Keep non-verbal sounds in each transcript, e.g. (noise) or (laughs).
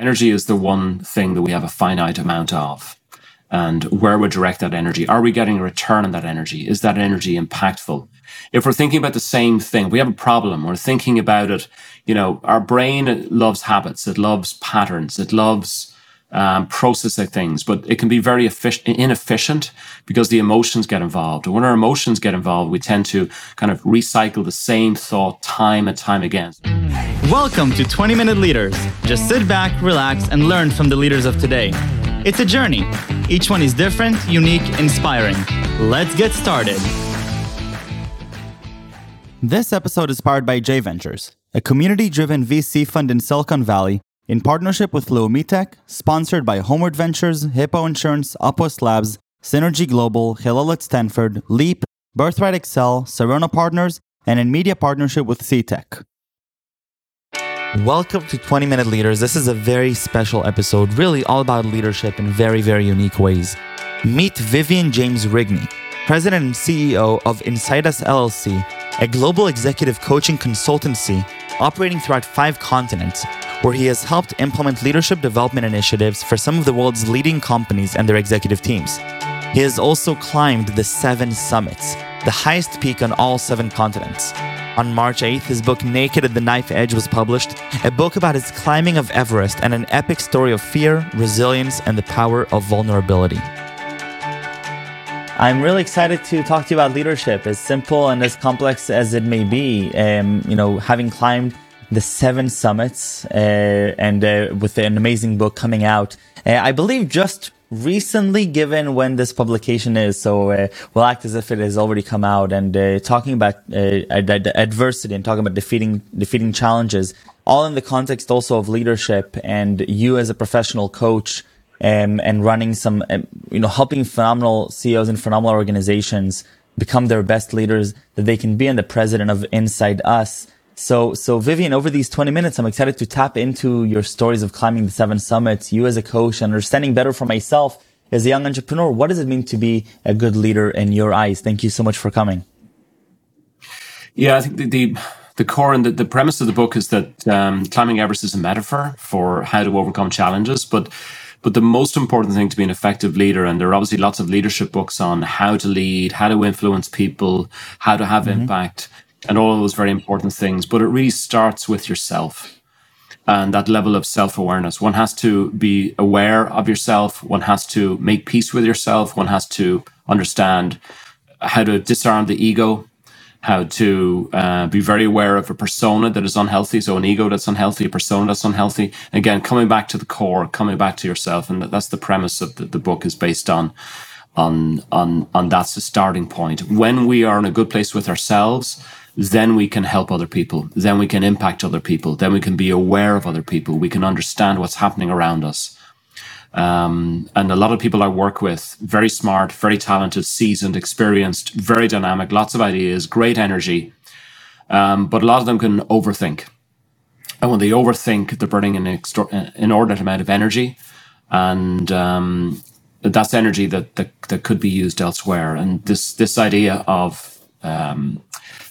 Energy is the one thing that we have a finite amount of. And where we direct that energy? Are we getting a return on that energy? Is that energy impactful? If we're thinking about the same thing, we have a problem. We're thinking about it. You know, our brain loves habits. It loves patterns. It loves um, process of things, but it can be very efficient, inefficient because the emotions get involved. And when our emotions get involved, we tend to kind of recycle the same thought time and time again. Welcome to 20 Minute Leaders. Just sit back, relax, and learn from the leaders of today. It's a journey. Each one is different, unique, inspiring. Let's get started. This episode is powered by J Ventures, a community driven VC fund in Silicon Valley in partnership with Leumitech, sponsored by Homeward Ventures, Hippo Insurance, Upwest Labs, Synergy Global, Hillel at Stanford, Leap, Birthright Excel, Sarona Partners, and in media partnership with CTech. Welcome to 20 Minute Leaders. This is a very special episode, really all about leadership in very, very unique ways. Meet Vivian James Rigney, President and CEO of Inside LLC, a global executive coaching consultancy operating throughout five continents where he has helped implement leadership development initiatives for some of the world's leading companies and their executive teams. He has also climbed the seven summits, the highest peak on all seven continents. On March 8th, his book Naked at the Knife Edge was published, a book about his climbing of Everest and an epic story of fear, resilience, and the power of vulnerability. I'm really excited to talk to you about leadership, as simple and as complex as it may be. Um, you know, having climbed the seven summits, uh, and uh, with an amazing book coming out. Uh, I believe just recently, given when this publication is, so uh, we'll act as if it has already come out. And uh, talking about uh, ad- adversity and talking about defeating defeating challenges, all in the context also of leadership and you as a professional coach. Um, and running some, um, you know, helping phenomenal CEOs and phenomenal organizations become their best leaders that they can be, and the president of Inside Out so, so Vivian, over these 20 minutes, I'm excited to tap into your stories of climbing the seven summits, you as a coach, understanding better for myself as a young entrepreneur. What does it mean to be a good leader in your eyes? Thank you so much for coming. Yeah, I think the, the, the core and the, the premise of the book is that um, climbing Everest is a metaphor for how to overcome challenges, but but the most important thing to be an effective leader, and there are obviously lots of leadership books on how to lead, how to influence people, how to have mm-hmm. impact and all those very important things. But it really starts with yourself and that level of self awareness. One has to be aware of yourself, one has to make peace with yourself, one has to understand how to disarm the ego. How to uh, be very aware of a persona that is unhealthy, so an ego that's unhealthy, a persona that's unhealthy. Again, coming back to the core, coming back to yourself, and that's the premise of the, the book is based on on on on that's the starting point. When we are in a good place with ourselves, then we can help other people. Then we can impact other people. Then we can be aware of other people. We can understand what's happening around us. Um, and a lot of people I work with, very smart, very talented, seasoned, experienced, very dynamic, lots of ideas, great energy. Um, but a lot of them can overthink. And when they overthink, they're burning an extra- inordinate amount of energy. And um, that's energy that, that, that could be used elsewhere. And this, this idea of um,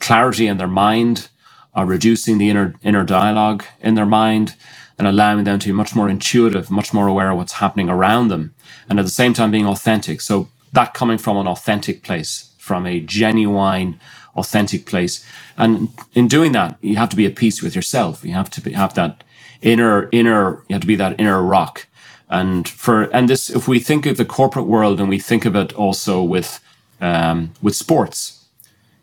clarity in their mind, or reducing the inner inner dialogue in their mind, and allowing them to be much more intuitive, much more aware of what's happening around them, and at the same time being authentic. So that coming from an authentic place, from a genuine, authentic place, and in doing that, you have to be at peace with yourself. You have to be, have that inner inner. You have to be that inner rock. And for and this, if we think of the corporate world and we think of it also with um, with sports,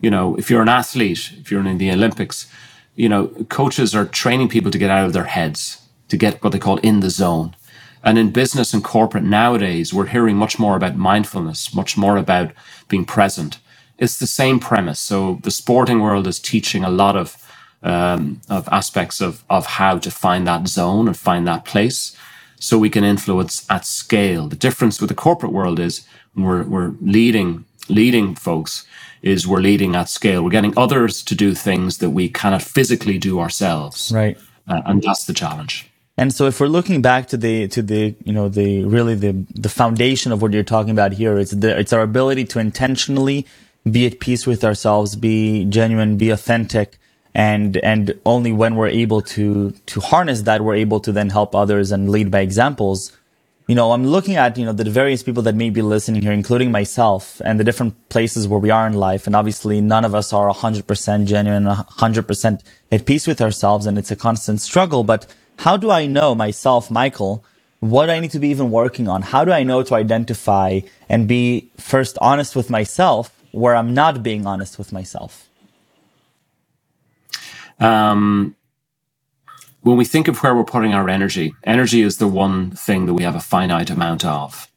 you know, if you're an athlete, if you're in the Olympics, you know, coaches are training people to get out of their heads, to get what they call in the zone. And in business and corporate nowadays, we're hearing much more about mindfulness, much more about being present. It's the same premise. So the sporting world is teaching a lot of um, of aspects of of how to find that zone and find that place, so we can influence at scale. The difference with the corporate world is we're we're leading leading folks is we're leading at scale. We're getting others to do things that we cannot physically do ourselves. Right. Uh, and that's the challenge. And so if we're looking back to the to the you know the really the the foundation of what you're talking about here, it's the it's our ability to intentionally be at peace with ourselves, be genuine, be authentic, and and only when we're able to to harness that we're able to then help others and lead by examples you know i'm looking at you know the various people that may be listening here including myself and the different places where we are in life and obviously none of us are 100% genuine 100% at peace with ourselves and it's a constant struggle but how do i know myself michael what I need to be even working on? How do I know to identify and be first honest with myself where I'm not being honest with myself? Um, when we think of where we're putting our energy, energy is the one thing that we have a finite amount of.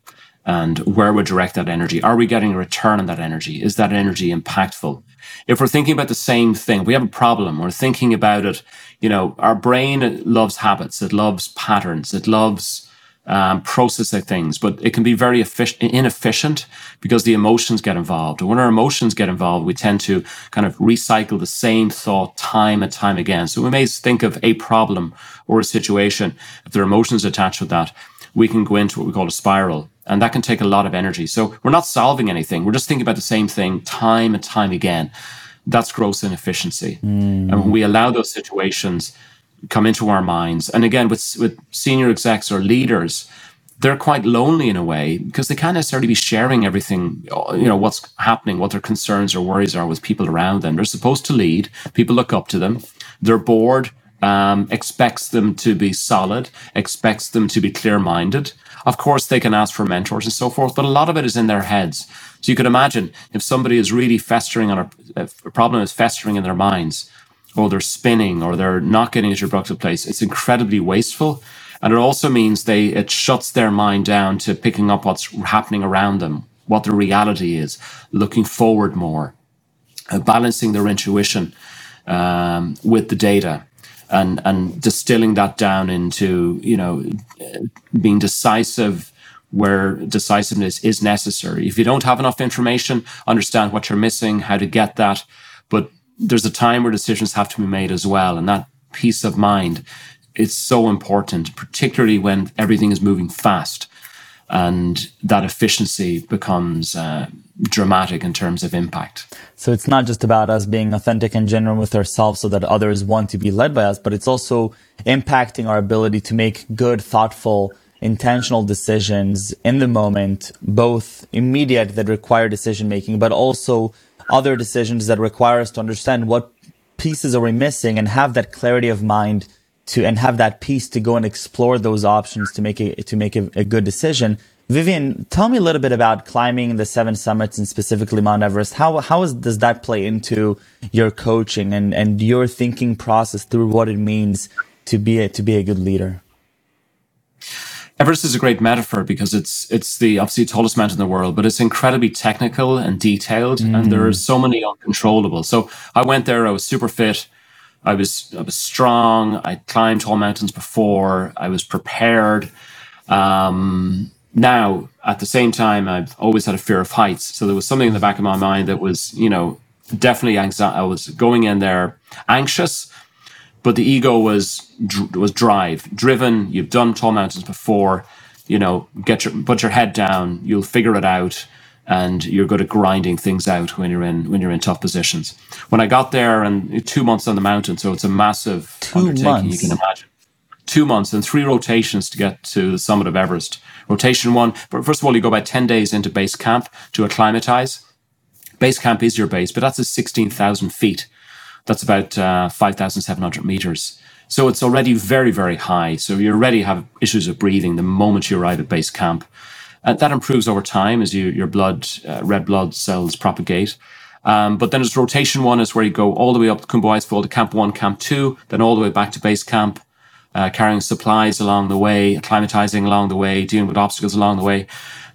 And where we direct that energy. Are we getting a return on that energy? Is that energy impactful? If we're thinking about the same thing, we have a problem. We're thinking about it. You know, our brain loves habits. It loves patterns. It loves um, processing things, but it can be very efficient, inefficient because the emotions get involved. And when our emotions get involved, we tend to kind of recycle the same thought time and time again. So we may think of a problem or a situation. If there are emotions attached with that, we can go into what we call a spiral. And that can take a lot of energy. So we're not solving anything. We're just thinking about the same thing time and time again. That's gross inefficiency. Mm. And when we allow those situations come into our minds. And again, with with senior execs or leaders, they're quite lonely in a way because they can't necessarily be sharing everything, you know, what's happening, what their concerns or worries are with people around them. They're supposed to lead. People look up to them. Their board um, expects them to be solid, expects them to be clear minded. Of course, they can ask for mentors and so forth, but a lot of it is in their heads. So you could imagine if somebody is really festering on a, a problem is festering in their minds, or they're spinning or they're not getting at your productive place, it's incredibly wasteful. And it also means they it shuts their mind down to picking up what's happening around them, what the reality is, looking forward more, uh, balancing their intuition um, with the data, and and distilling that down into you know being decisive where decisiveness is necessary. If you don't have enough information, understand what you're missing, how to get that, there's a time where decisions have to be made as well. And that peace of mind is so important, particularly when everything is moving fast. And that efficiency becomes uh, dramatic in terms of impact. So it's not just about us being authentic and genuine with ourselves so that others want to be led by us, but it's also impacting our ability to make good, thoughtful, intentional decisions in the moment, both immediate that require decision making, but also other decisions that require us to understand what pieces are we missing and have that clarity of mind to and have that peace to go and explore those options to make a to make a, a good decision. Vivian, tell me a little bit about climbing the seven summits and specifically Mount Everest. How how is, does that play into your coaching and, and your thinking process through what it means to be a, to be a good leader? Everest is a great metaphor because it's it's the obviously tallest mountain in the world, but it's incredibly technical and detailed, mm. and there are so many uncontrollable. So I went there. I was super fit. I was I was strong. I climbed tall mountains before. I was prepared. Um, now, at the same time, I've always had a fear of heights. So there was something in the back of my mind that was, you know, definitely anxiety. I was going in there anxious, but the ego was was drive driven. You've done tall mountains before you know get your put your head down you'll figure it out and you're good at grinding things out when you're in when you're in tough positions. When i got there and two months on the mountain so it's a massive two undertaking months. you can imagine. Two months and three rotations to get to the summit of everest. Rotation one first of all you go about 10 days into base camp to acclimatize. Base camp is your base but that's at 16000 feet that's about uh, 5,700 meters. So it's already very, very high. So you already have issues of breathing the moment you arrive at base camp. And that improves over time as you, your blood, uh, red blood cells propagate. Um, but then it's rotation one is where you go all the way up to Khumbu Icefall to camp one, camp two, then all the way back to base camp, uh, carrying supplies along the way, acclimatizing along the way, dealing with obstacles along the way.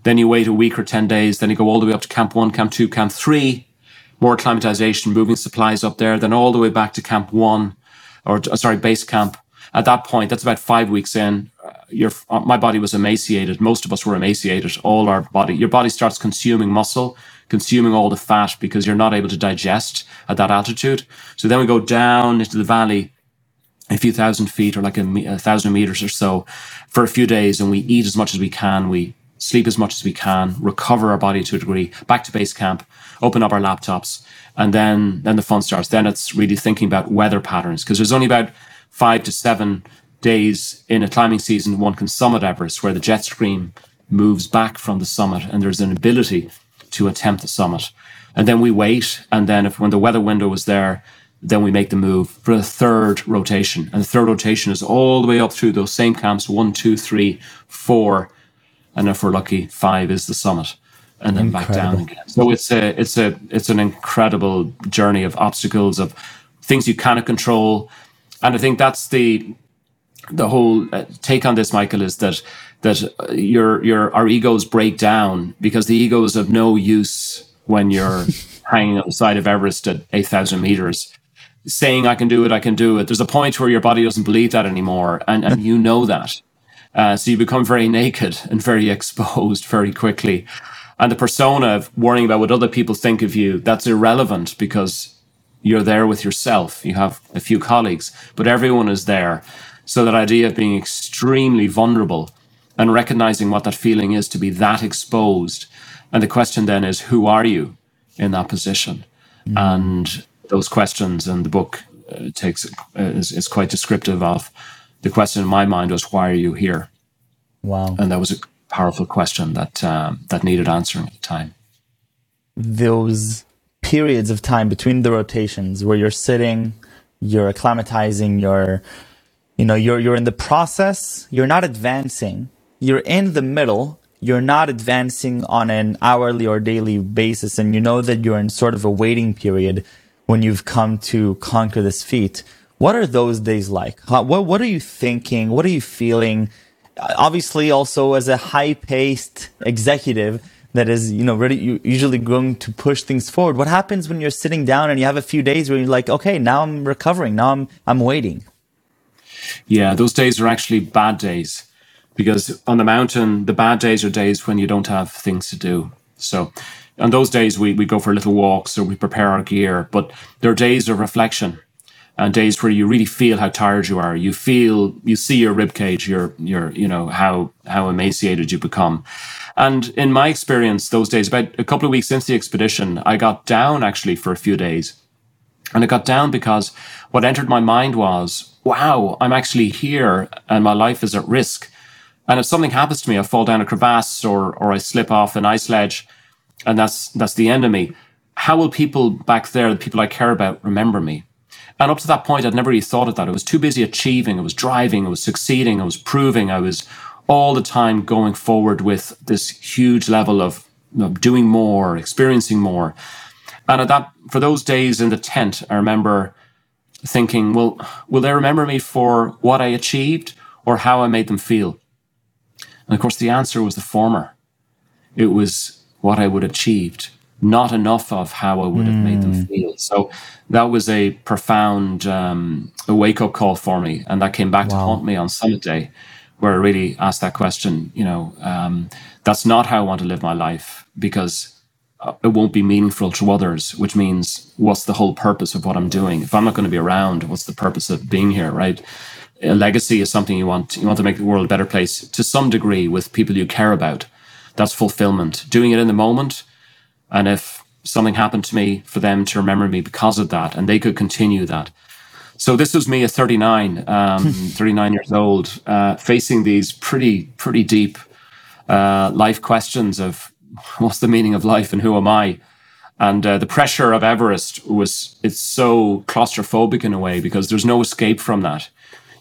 Then you wait a week or 10 days, then you go all the way up to camp one, camp two, camp three, more acclimatization, moving supplies up there, then all the way back to camp one, or uh, sorry, base camp. At that point, that's about five weeks in. Uh, your uh, my body was emaciated. Most of us were emaciated. All our body, your body starts consuming muscle, consuming all the fat because you're not able to digest at that altitude. So then we go down into the valley a few thousand feet or like a, a, thousand meters or so for a few days and we eat as much as we can. We sleep as much as we can, recover our body to a degree, back to base camp, open up our laptops, and then then the fun starts. Then it's really thinking about weather patterns because there's only about five to seven days in a climbing season one can summit Everest where the jet stream moves back from the summit and there's an ability to attempt the summit. And then we wait, and then if when the weather window is there, then we make the move for the third rotation. And the third rotation is all the way up through those same camps one, two, three, four, and if we're lucky, five is the summit and then incredible. back down again. So it's a it's a it's an incredible journey of obstacles of things you cannot control, and I think that's the the whole uh, take on this, Michael, is that that uh, your your our egos break down because the ego is of no use when you're (laughs) hanging on the side of Everest at eight thousand meters. Saying I can do it, I can do it. There's a point where your body doesn't believe that anymore, and, and you know that. Uh, so you become very naked and very (laughs) exposed very quickly. And the persona of worrying about what other people think of you, that's irrelevant because you're there with yourself. You have a few colleagues, but everyone is there. So that idea of being extremely vulnerable and recognizing what that feeling is to be that exposed. And the question then is, who are you in that position? Mm. And those questions and the book uh, takes uh, is, is quite descriptive of the question in my mind was, why are you here? Wow. And that was a powerful question that um, that needed answering at the time. Those periods of time between the rotations where you're sitting, you're acclimatizing, you're you know, you're you're in the process, you're not advancing. You're in the middle, you're not advancing on an hourly or daily basis and you know that you're in sort of a waiting period when you've come to conquer this feat. What are those days like? what what are you thinking? What are you feeling? obviously also as a high paced executive that is, you know, really usually going to push things forward. What happens when you're sitting down and you have a few days where you're like, okay, now I'm recovering. Now I'm, I'm waiting. Yeah, those days are actually bad days because on the mountain, the bad days are days when you don't have things to do. So on those days, we, we go for little walks or we prepare our gear, but there are days of reflection and days where you really feel how tired you are. You feel, you see your rib cage, your, your, you know, how, how emaciated you become. And in my experience, those days, about a couple of weeks since the expedition, I got down actually for a few days. And I got down because what entered my mind was, wow, I'm actually here and my life is at risk. And if something happens to me, I fall down a crevasse or, or I slip off an ice ledge and that's, that's the end of me. How will people back there, the people I care about, remember me? And up to that point, I'd never really thought of that. I was too busy achieving, I was driving, I was succeeding, I was proving, I was all the time going forward with this huge level of you know, doing more, experiencing more. And at that, for those days in the tent, I remember thinking, well, will they remember me for what I achieved or how I made them feel? And of course, the answer was the former. It was what I would achieved not enough of how I would have made them hmm. feel. So that was a profound um, a wake up call for me, and that came back wow. to haunt me on Summit Day, where I really asked that question. You know, um, that's not how I want to live my life because uh, it won't be meaningful to others. Which means, what's the whole purpose of what I'm doing? If I'm not going to be around, what's the purpose of being here? Right? A legacy is something you want. You want to make the world a better place to some degree with people you care about. That's fulfillment. Doing it in the moment and if something happened to me, for them to remember me because of that, and they could continue that. So this was me at 39, um, (laughs) 39 years old, uh, facing these pretty, pretty deep uh, life questions of (laughs) what's the meaning of life and who am I? And uh, the pressure of Everest was, it's so claustrophobic in a way because there's no escape from that.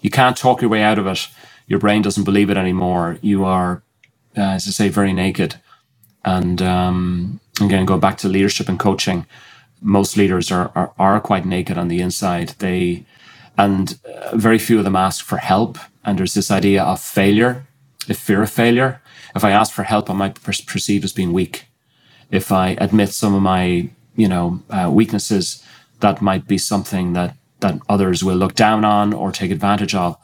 You can't talk your way out of it. Your brain doesn't believe it anymore. You are, uh, as I say, very naked. And um, again, go back to leadership and coaching, most leaders are, are, are quite naked on the inside. They, and uh, very few of them ask for help. And there's this idea of failure, a fear of failure. If I ask for help, I might be perceived as being weak. If I admit some of my, you know, uh, weaknesses, that might be something that that others will look down on or take advantage of.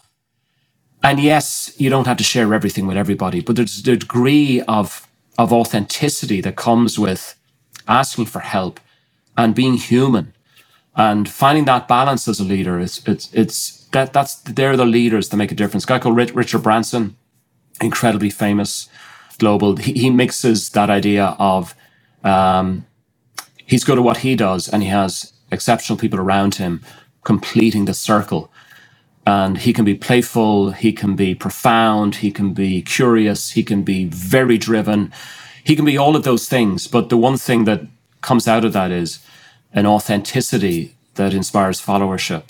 And yes, you don't have to share everything with everybody, but there's a degree of of authenticity that comes with asking for help and being human and finding that balance as a leader. It's it's it's that that's they're the leaders that make a difference. A guy called Richard Branson, incredibly famous global. He, he mixes that idea of um, he's good at what he does, and he has exceptional people around him completing the circle. And he can be playful, he can be profound, he can be curious, he can be very driven, he can be all of those things. But the one thing that comes out of that is an authenticity that inspires followership.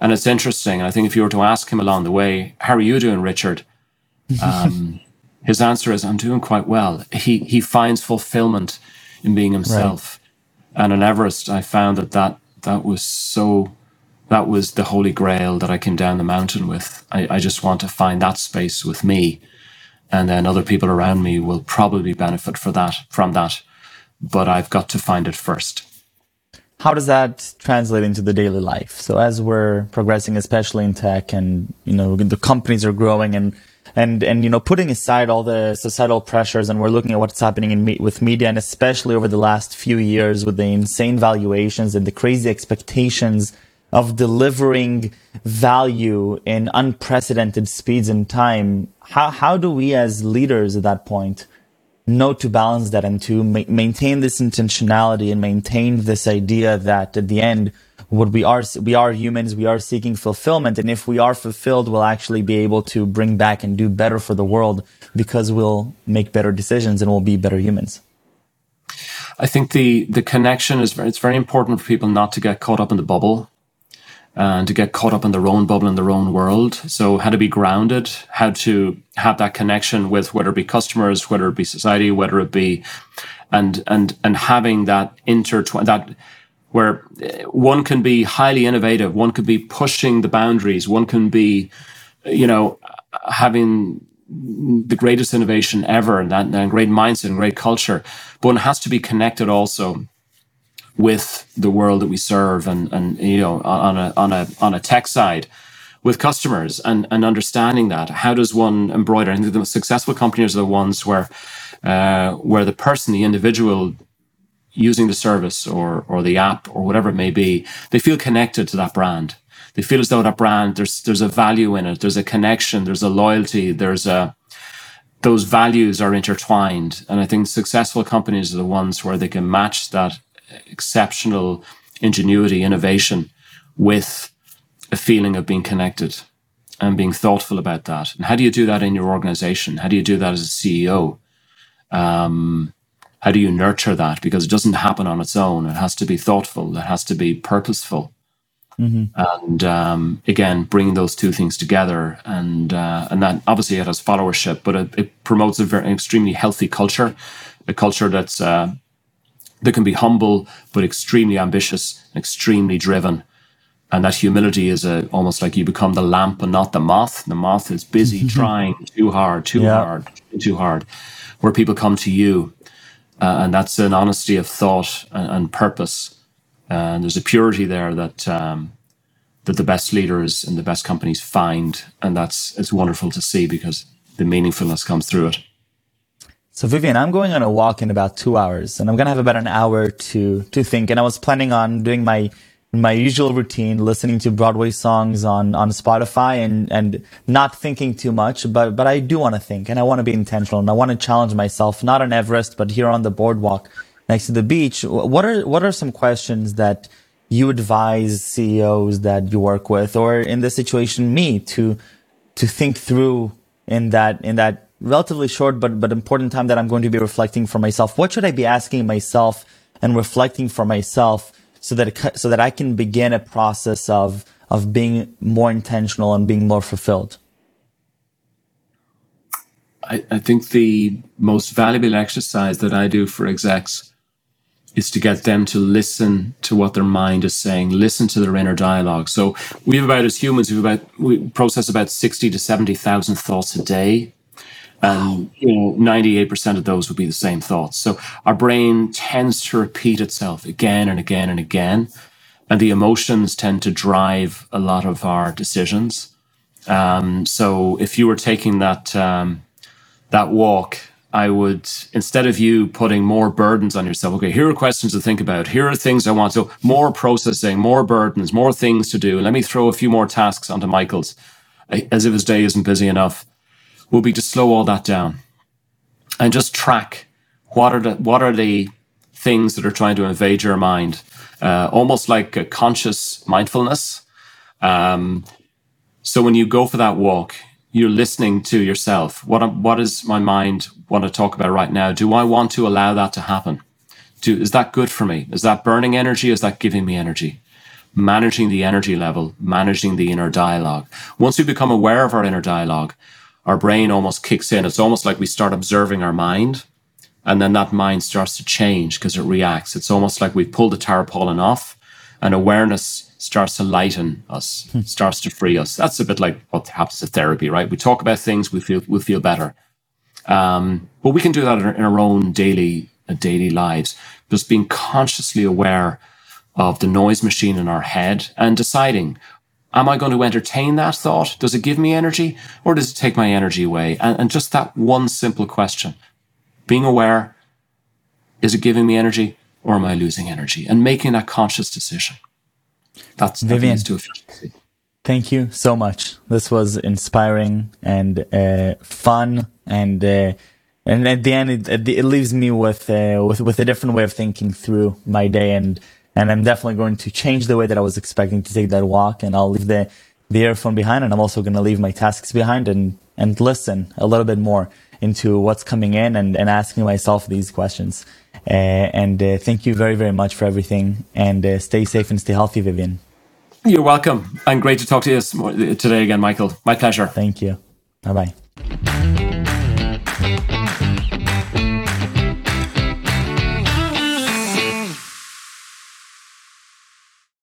And it's interesting. I think if you were to ask him along the way, how are you doing, Richard? (laughs) Um, his answer is, I'm doing quite well. He, he finds fulfillment in being himself. Right. And in Everest, I found that, that that was so, that was the holy grail that I came down the mountain with. I, I just want to find that space with me. And then other people around me will probably benefit for that, from that. But I've got to find it first how does that translate into the daily life? So as we're progressing, especially in tech, and you know the companies are growing, and and and you know putting aside all the societal pressures, and we're looking at what's happening in me- with media, and especially over the last few years with the insane valuations and the crazy expectations of delivering value in unprecedented speeds and time. How how do we as leaders at that point? know to balance that and to ma- maintain this intentionality and maintain this idea that at the end what we are we are humans we are seeking fulfillment and if we are fulfilled we'll actually be able to bring back and do better for the world because we'll make better decisions and we'll be better humans i think the the connection is very, it's very important for people not to get caught up in the bubble and to get caught up in their own bubble in their own world. So how to be grounded, how to have that connection with whether it be customers, whether it be society, whether it be, and and and having that intertwine that where one can be highly innovative, one could be pushing the boundaries, one can be, you know, having the greatest innovation ever and that and great mindset and great culture, but one has to be connected also with the world that we serve and, and you know on a on a on a tech side with customers and, and understanding that. How does one embroider? I think the successful companies are the ones where uh, where the person the individual using the service or or the app or whatever it may be they feel connected to that brand. They feel as though that brand there's there's a value in it. There's a connection. There's a loyalty. There's a those values are intertwined. And i think successful companies are the ones where they can match that exceptional ingenuity, innovation with a feeling of being connected and being thoughtful about that. And how do you do that in your organization? How do you do that as a CEO? Um, how do you nurture that? Because it doesn't happen on its own. It has to be thoughtful. It has to be purposeful. Mm-hmm. And um, again, bringing those two things together, and uh, and that obviously it has followership, but it, it promotes a very extremely healthy culture, a culture that's uh, that can be humble but extremely ambitious, and extremely driven. And that humility is a, almost like you become the lamp and not the moth. The moth is busy (laughs) trying too hard, too yeah. hard, too hard. Where people come to you, uh, and that's an honesty of thought and, and purpose. And there's a purity there that um, that the best leaders and the best companies find, and that's it's wonderful to see because the meaningfulness comes through it. So Vivian, I'm going on a walk in about two hours and I'm going to have about an hour to, to think. And I was planning on doing my, my usual routine, listening to Broadway songs on, on Spotify and, and not thinking too much. But, but I do want to think and I want to be intentional and I want to challenge myself, not on Everest, but here on the boardwalk next to the beach. What are, what are some questions that you advise CEOs that you work with or in this situation, me to, to think through in that, in that relatively short but but important time that I'm going to be reflecting for myself. What should I be asking myself and reflecting for myself so that it, so that I can begin a process of of being more intentional and being more fulfilled? I, I think the most valuable exercise that I do for execs is to get them to listen to what their mind is saying, listen to their inner dialogue. So we have about as humans, we have about we process about sixty to seventy thousand thoughts a day and you know 98% of those would be the same thoughts so our brain tends to repeat itself again and again and again and the emotions tend to drive a lot of our decisions um, so if you were taking that um, that walk I would instead of you putting more burdens on yourself, okay, here are questions to think about. Here are things I want. So more processing, more burdens, more things to do. Let me throw a few more tasks onto Michael's as if his day isn't busy enough will be to slow all that down and just track what are the what are the things that are trying to invade your mind, uh, almost like a conscious mindfulness. Um, so when you go for that walk, you're listening to yourself. What what is my mind want to talk about right now? Do I want to allow that to happen? Do, is that good for me? Is that burning energy? Is that giving me energy? Managing the energy level, managing the inner dialogue. Once we become aware of our inner dialogue, our brain almost kicks in. It's almost like we start observing our mind, and then that mind starts to change because it reacts. It's almost like we've pulled the tarpaulin off, and awareness starts to lighten us, hmm. starts to free us. That's a bit like what happens at therapy, right? We talk about things, we feel we feel better. Um, but we can do that in our, in our own daily uh, daily lives, just being consciously aware of the noise machine in our head and deciding, am I going to entertain that thought? Does it give me energy or does it take my energy away? And, and just that one simple question, being aware, is it giving me energy or am I losing energy? And making that conscious decision. That's Vivian. To efficiency. Thank you so much. This was inspiring and uh, fun, and uh, and at the end, it, it leaves me with uh, with with a different way of thinking through my day, and and I'm definitely going to change the way that I was expecting to take that walk, and I'll leave the the earphone behind, and I'm also going to leave my tasks behind, and and listen a little bit more into what's coming in, and and asking myself these questions. Uh, and uh, thank you very, very much for everything. And uh, stay safe and stay healthy, Vivian. You're welcome. And great to talk to you today again, Michael. My pleasure. Thank you. Bye bye.